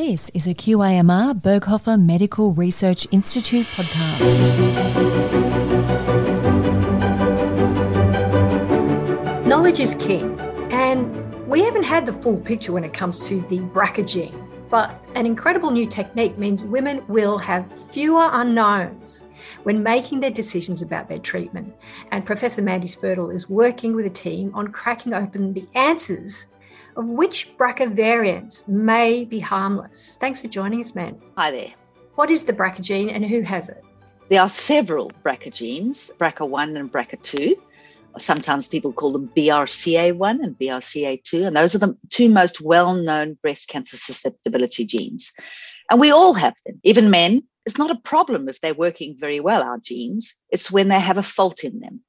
This is a QIMR Berghofer Medical Research Institute podcast. Knowledge is king, and we haven't had the full picture when it comes to the BRCA gene. But an incredible new technique means women will have fewer unknowns when making their decisions about their treatment. And Professor Mandy Spurdle is working with a team on cracking open the answers of which BRCA variants may be harmless. Thanks for joining us, man. Hi there. What is the BRCA gene and who has it? There are several BRCA genes, BRCA1 and BRCA2. Sometimes people call them BRCA1 and BRCA2, and those are the two most well known breast cancer susceptibility genes. And we all have them, even men. It's not a problem if they're working very well, our genes. It's when they have a fault in them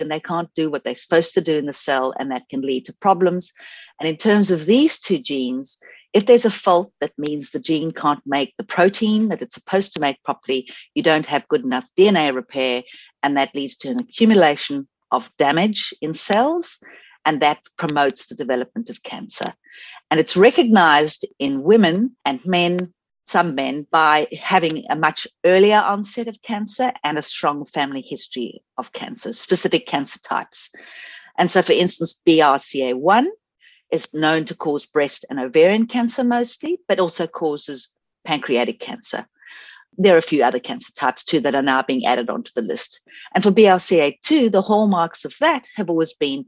and they can't do what they're supposed to do in the cell, and that can lead to problems. And in terms of these two genes, if there's a fault that means the gene can't make the protein that it's supposed to make properly, you don't have good enough DNA repair, and that leads to an accumulation of damage in cells, and that promotes the development of cancer. And it's recognized in women and men some men by having a much earlier onset of cancer and a strong family history of cancer, specific cancer types. And so, for instance, BRCA1 is known to cause breast and ovarian cancer mostly, but also causes pancreatic cancer. There are a few other cancer types too that are now being added onto the list. And for BRCA2, the hallmarks of that have always been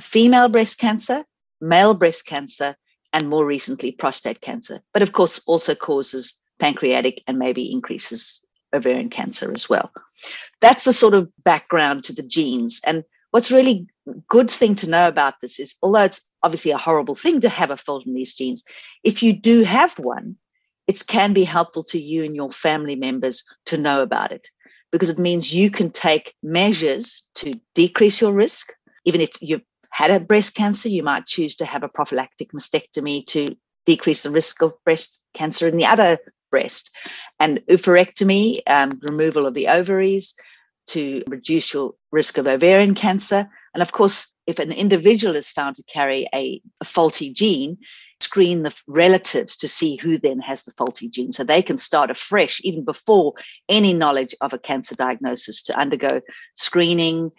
female breast cancer, male breast cancer, and more recently prostate cancer, but of course also causes pancreatic and maybe increases ovarian cancer as well. That's the sort of background to the genes. And what's really good thing to know about this is although it's obviously a horrible thing to have a fault in these genes, if you do have one, it can be helpful to you and your family members to know about it because it means you can take measures to decrease your risk. Even if you've had a breast cancer, you might choose to have a prophylactic mastectomy to decrease the risk of breast cancer in the other breast, and oophorectomy, um, removal of the ovaries to reduce your risk of ovarian cancer. And of course, if an individual is found to carry a, a faulty gene, screen the relatives to see who then has the faulty gene so they can start afresh even before any knowledge of a cancer diagnosis to undergo screening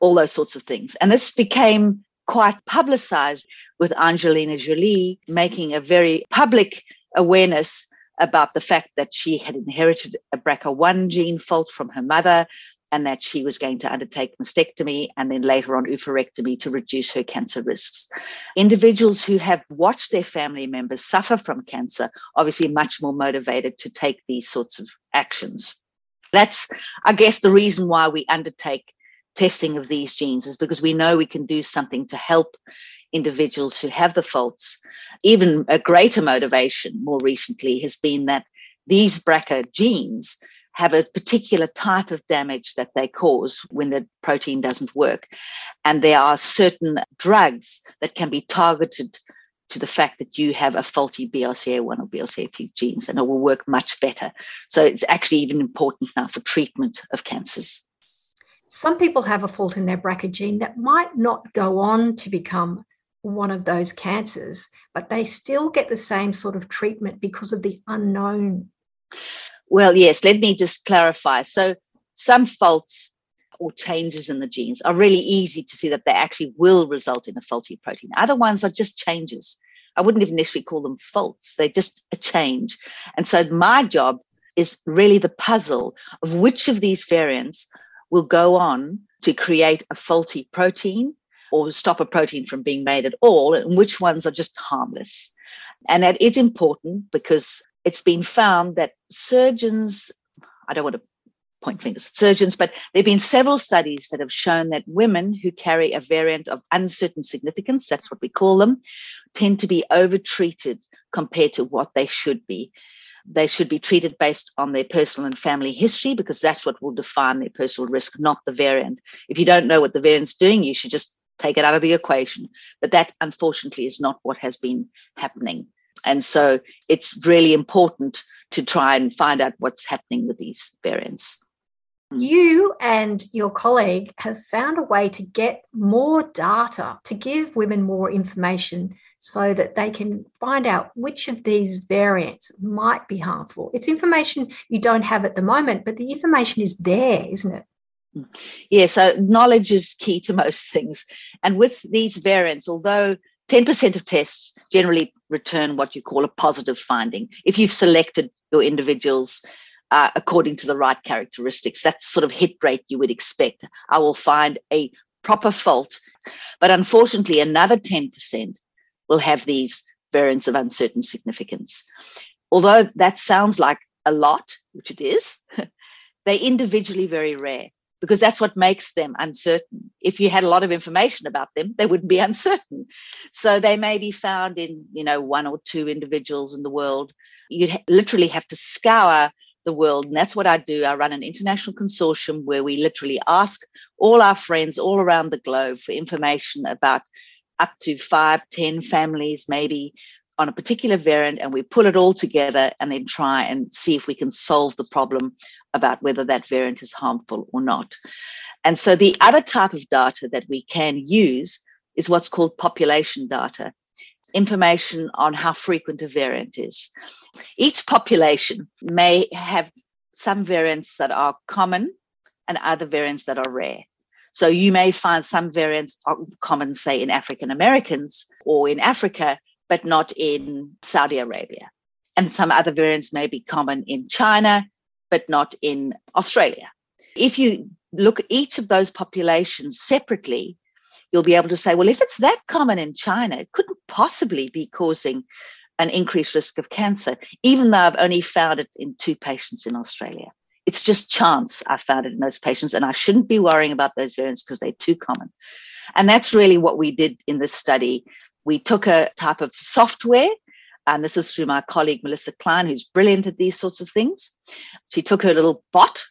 all those sorts of things. And this became quite publicized with Angelina Jolie making a very public awareness about the fact that she had inherited a BRCA1 gene fault from her mother and that she was going to undertake mastectomy and then later on oophorectomy to reduce her cancer risks. Individuals who have watched their family members suffer from cancer obviously much more motivated to take these sorts of actions. That's, I guess, the reason why we undertake testing of these genes is because we know we can do something to help individuals who have the faults. Even a greater motivation more recently has been that these BRCA genes have a particular type of damage that they cause when the protein doesn't work. And there are certain drugs that can be targeted to the fact that you have a faulty BRCA1 or BRCA2 genes and it will work much better. So it's actually even important now for treatment of cancers some people have a fault in their BRCA gene that might not go on to become one of those cancers, but they still get the same sort of treatment because of the unknown. Well, yes, let me just clarify. So, some faults or changes in the genes are really easy to see that they actually will result in a faulty protein. Other ones are just changes. I wouldn't even necessarily call them faults, they're just a change. And so, my job is really the puzzle of which of these variants will go on to create a faulty protein or stop a protein from being made at all, and which ones are just harmless. And that is important because it's been found that surgeons, I don't want to point fingers at surgeons, but there have been several studies that have shown that women who carry a variant of uncertain significance, that's what we call them, tend to be overtreated compared to what they should be. They should be treated based on their personal and family history because that's what will define their personal risk, not the variant. If you don't know what the variant's doing, you should just take it out of the equation. But that, unfortunately, is not what has been happening. And so it's really important to try and find out what's happening with these variants. Hmm. You and your colleague have found a way to get more data to give women more information so that they can find out which of these variants might be harmful. It's information you don't have at the moment, but the information is there, isn't it? Yeah, so knowledge is key to most things. And with these variants, although 10% of tests generally return what you call a positive finding, if you've selected your individuals uh, according to the right characteristics, that's sort of hit rate you would expect. I will find a proper fault. But unfortunately, another 10% will have these variants of uncertain significance. Although that sounds like a lot, which it is, they're individually very rare because that's what makes them uncertain. If you had a lot of information about them, they wouldn't be uncertain. So they may be found in, you know, one or two individuals in the world. You'd ha- literally have to scour the world. And that's what I do. I run an international consortium where we literally ask all our friends all around the globe for information about up to five, ten families, maybe on a particular variant, and we pull it all together and then try and see if we can solve the problem about whether that variant is harmful or not. And so the other type of data that we can use is what's called population data information on how frequent a variant is. Each population may have some variants that are common and other variants that are rare. So you may find some variants are common, say, in African Americans or in Africa, but not in Saudi Arabia. And some other variants may be common in China, but not in Australia. If you look at each of those populations separately, you'll be able to say, well, if it's that common in China, it couldn't possibly be causing an increased risk of cancer, even though I've only found it in two patients in Australia. It's just chance I found it in those patients, and I shouldn't be worrying about those variants because they're too common. And that's really what we did in this study. We took a type of software, and this is through my colleague Melissa Cline, who's brilliant at these sorts of things. She took her little bot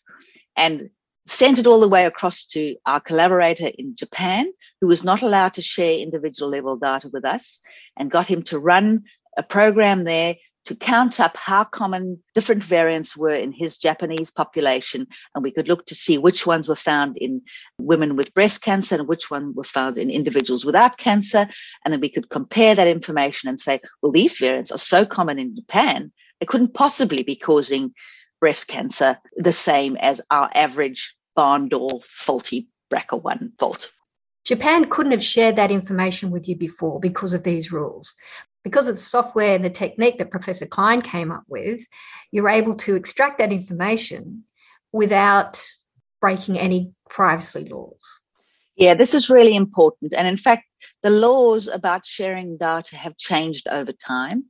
and sent it all the way across to our collaborator in Japan, who was not allowed to share individual level data with us, and got him to run a program there to count up how common different variants were in his Japanese population. And we could look to see which ones were found in women with breast cancer and which ones were found in individuals without cancer. And then we could compare that information and say, well, these variants are so common in Japan, they couldn't possibly be causing breast cancer the same as our average barn door faulty BRCA1 fault. Japan couldn't have shared that information with you before because of these rules. Because of the software and the technique that Professor Cline came up with, you're able to extract that information without breaking any privacy laws. Yeah, this is really important. And in fact, the laws about sharing data have changed over time.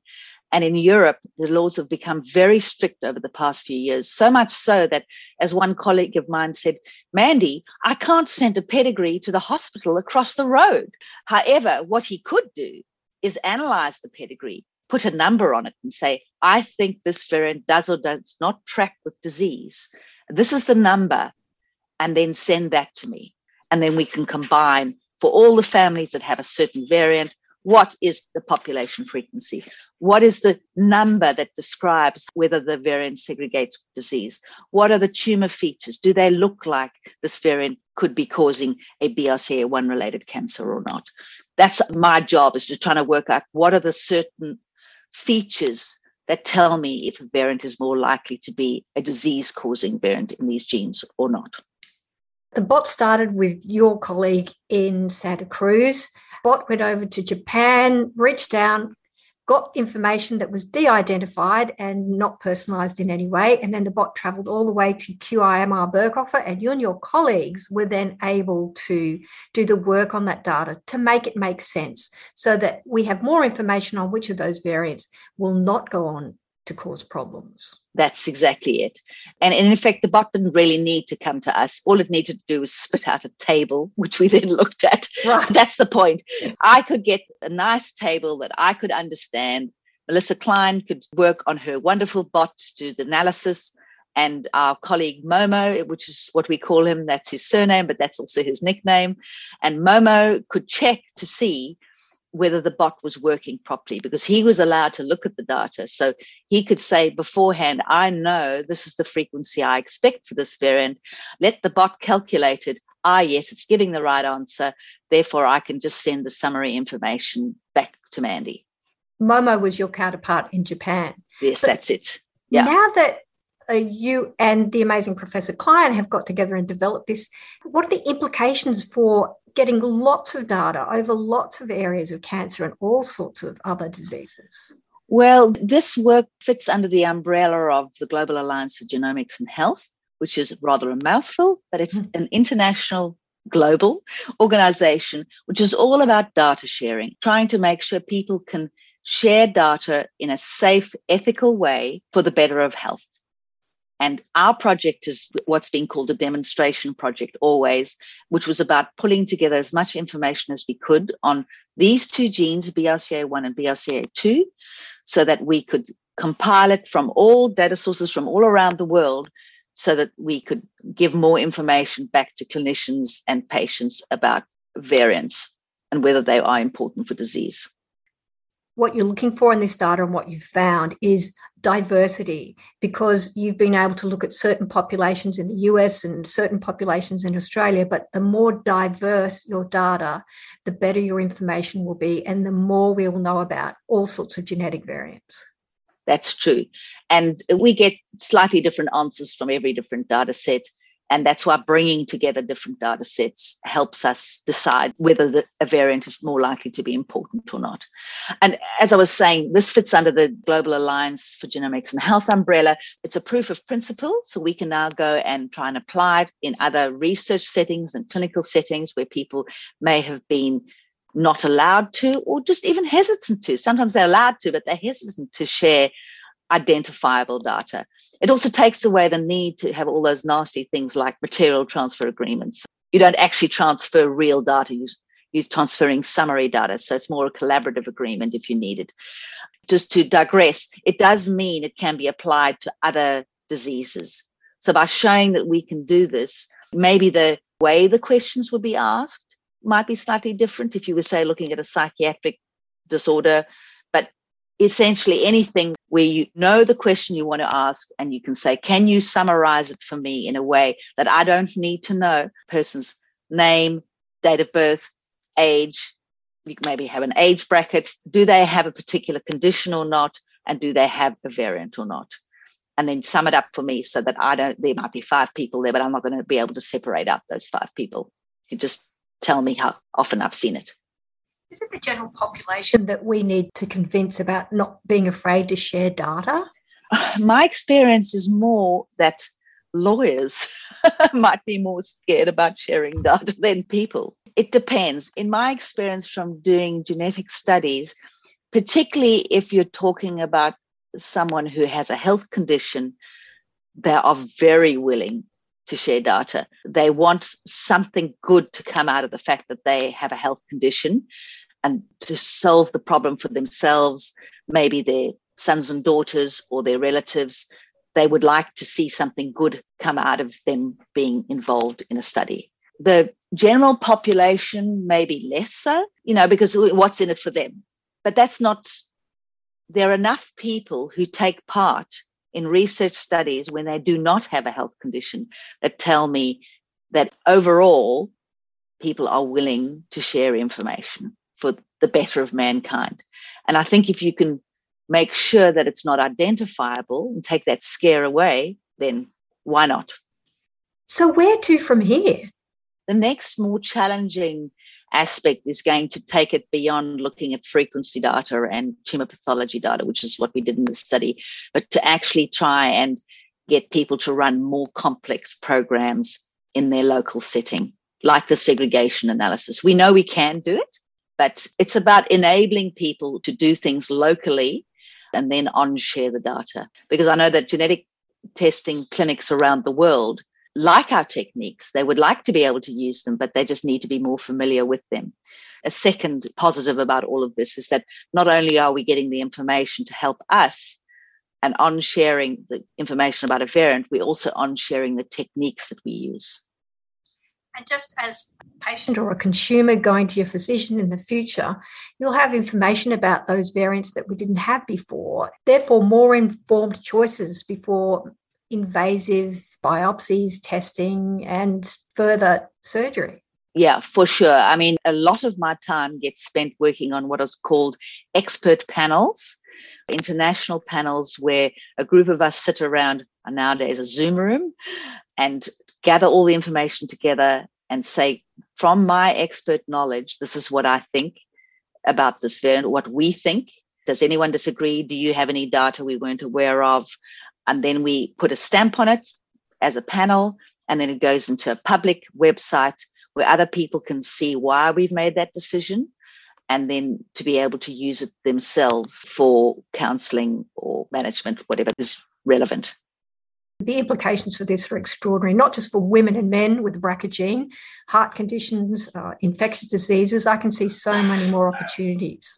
And in Europe, the laws have become very strict over the past few years, so much so that, as one colleague of mine said, Mandy, I can't send a pedigree to the hospital across the road. However, what he could do is analyze the pedigree, put a number on it, and say, I think this variant does or does not track with disease. This is the number, and then send that to me. And then we can combine for all the families that have a certain variant what is the population frequency? What is the number that describes whether the variant segregates disease? What are the tumor features? Do they look like this variant could be causing a BRCA1 related cancer or not? That's my job is to try to work out what are the certain features that tell me if a variant is more likely to be a disease causing variant in these genes or not. The bot started with your colleague in Santa Cruz bot went over to Japan, reached down, got information that was de identified and not personalized in any way. And then the bot traveled all the way to QIMR Berghofer, and you and your colleagues were then able to do the work on that data to make it make sense so that we have more information on which of those variants will not go on to cause problems. That's exactly it. And, in effect, the bot didn't really need to come to us. All it needed to do was spit out a table, which we then looked at. Right. That's the point. I could get a nice table that I could understand. Melissa Cline could work on her wonderful bot to do the analysis. And our colleague Momo, which is what we call him, that's his surname, but that's also his nickname. And Momo could check to see whether the bot was working properly because he was allowed to look at the data. So he could say beforehand, I know this is the frequency I expect for this variant. Let the bot calculate it. ah, yes, it's giving the right answer. Therefore, I can just send the summary information back to Mandy. Momo was your counterpart in Japan. Yes, but that's it. Yeah. Now that uh, you and the amazing Professor Cline have got together and developed this, what are the implications for getting lots of data over lots of areas of cancer and all sorts of other diseases? Well, this work fits under the umbrella of the Global Alliance for Genomics and Health, which is rather a mouthful, but it's mm. an international global organization which is all about data sharing, trying to make sure people can share data in a safe, ethical way for the better of health. And our project is what's being called a demonstration project always, which was about pulling together as much information as we could on these two genes, BRCA1 and BRCA2, so that we could compile it from all data sources from all around the world so that we could give more information back to clinicians and patients about variants and whether they are important for disease. What you're looking for in this data and what you've found is diversity because you've been able to look at certain populations in the US and certain populations in Australia. But the more diverse your data, the better your information will be, and the more we will know about all sorts of genetic variants. That's true. And we get slightly different answers from every different data set. And that's why bringing together different data sets helps us decide whether the, a variant is more likely to be important or not. And as I was saying, this fits under the Global Alliance for Genomics and Health umbrella. It's a proof of principle. So we can now go and try and apply it in other research settings and clinical settings where people may have been not allowed to or just even hesitant to. Sometimes they're allowed to, but they're hesitant to share identifiable data. It also takes away the need to have all those nasty things like material transfer agreements. You don't actually transfer real data, you, you're transferring summary data. So it's more a collaborative agreement if you need it. Just to digress, it does mean it can be applied to other diseases. So by showing that we can do this, maybe the way the questions would be asked might be slightly different if you were, say, looking at a psychiatric disorder, but essentially anything where you know the question you want to ask and you can say, Can you summarize it for me in a way that I don't need to know person's name, date of birth, age? You maybe have an age bracket. Do they have a particular condition or not? And do they have a variant or not? And then sum it up for me so that I don't, there might be five people there, but I'm not going to be able to separate out those five people. You just tell me how often I've seen it. Is it the general population that we need to convince about not being afraid to share data? My experience is more that lawyers might be more scared about sharing data than people. It depends. In my experience from doing genetic studies, particularly if you're talking about someone who has a health condition, they are very willing to share data. They want something good to come out of the fact that they have a health condition and to solve the problem for themselves, maybe their sons and daughters or their relatives. They would like to see something good come out of them being involved in a study. The general population, maybe less so, you know, because what's in it for them? But that's not, there are enough people who take part in research studies when they do not have a health condition that tell me that overall people are willing to share information for the better of mankind. And I think if you can make sure that it's not identifiable and take that scare away, then why not? So, where to from here? The next more challenging aspect is going to take it beyond looking at frequency data and tumor pathology data, which is what we did in the study, but to actually try and get people to run more complex programs in their local setting, like the segregation analysis. We know we can do it, but it's about enabling people to do things locally and then on share the data. Because I know that genetic testing clinics around the world like our techniques. They would like to be able to use them, but they just need to be more familiar with them. A second positive about all of this is that not only are we getting the information to help us and on sharing the information about a variant, we're also on sharing the techniques that we use. And just as a patient or a consumer going to your physician in the future, you'll have information about those variants that we didn't have before. Therefore, more informed choices before invasive biopsies, testing, and further surgery. Yeah, for sure. I mean, a lot of my time gets spent working on what is called expert panels, international panels where a group of us sit around uh, nowadays a Zoom room and gather all the information together and say, from my expert knowledge, this is what I think about this variant, what we think. Does anyone disagree? Do you have any data we weren't aware of? And then we put a stamp on it as a panel, and then it goes into a public website where other people can see why we've made that decision and then to be able to use it themselves for counseling or management, whatever is relevant. The implications for this are extraordinary, not just for women and men with BRCA gene, heart conditions, uh, infectious diseases. I can see so many more opportunities.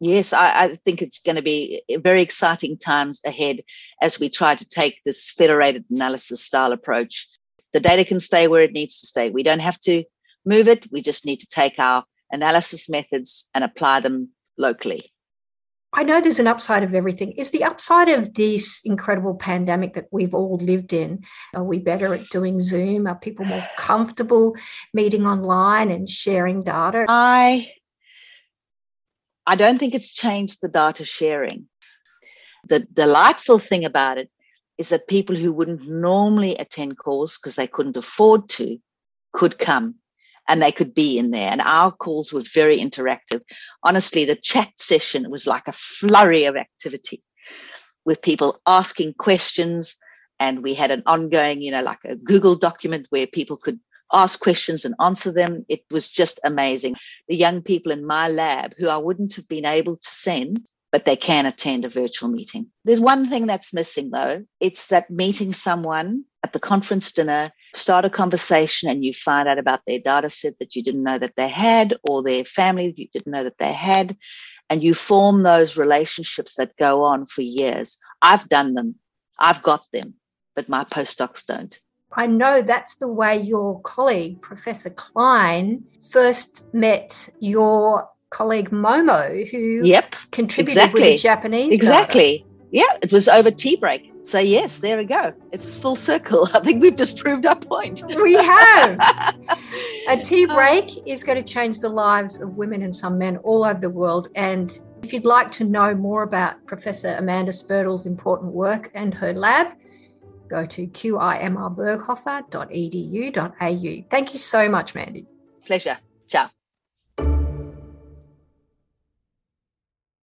Yes, I, I, think it's going to be very exciting times ahead as we try to take this federated analysis style approach. The data can stay where it needs to stay. We don't have to move it. We just need to take our analysis methods and apply them locally. I know there's an upside of everything. Is the upside of this incredible pandemic that we've all lived in? Are we better at doing Zoom? Are people more comfortable meeting online and sharing data? I I don't think it's changed the data sharing. The delightful thing about it is that people who wouldn't normally attend calls because they couldn't afford to could come and they could be in there. And our calls were very interactive. Honestly, the chat session was like a flurry of activity with people asking questions. And we had an ongoing, you know, like a Google document where people could ask questions and answer them. It was just amazing. The young people in my lab who I wouldn't have been able to send, but they can attend a virtual meeting. There's one thing that's missing though. It's that meeting someone at the conference dinner, start a conversation and you find out about their data set that you didn't know that they had or their family that you didn't know that they had. And you form those relationships that go on for years. I've done them. I've got them, but my postdocs don't. I know that's the way your colleague, Professor Cline, first met your colleague Momo, who yep, contributed exactly. with the Japanese. Exactly. Data. Yeah, it was over tea break. So yes, there we go. It's full circle. I think we've just proved our point. We have. a tea uh, break is going to change the lives of women and some men all over the world. And if you'd like to know more about Professor Amanda Spurdle's important work and her lab, go to qimrberghofer.edu.au. Thank you so much, Mandy. Pleasure. Ciao.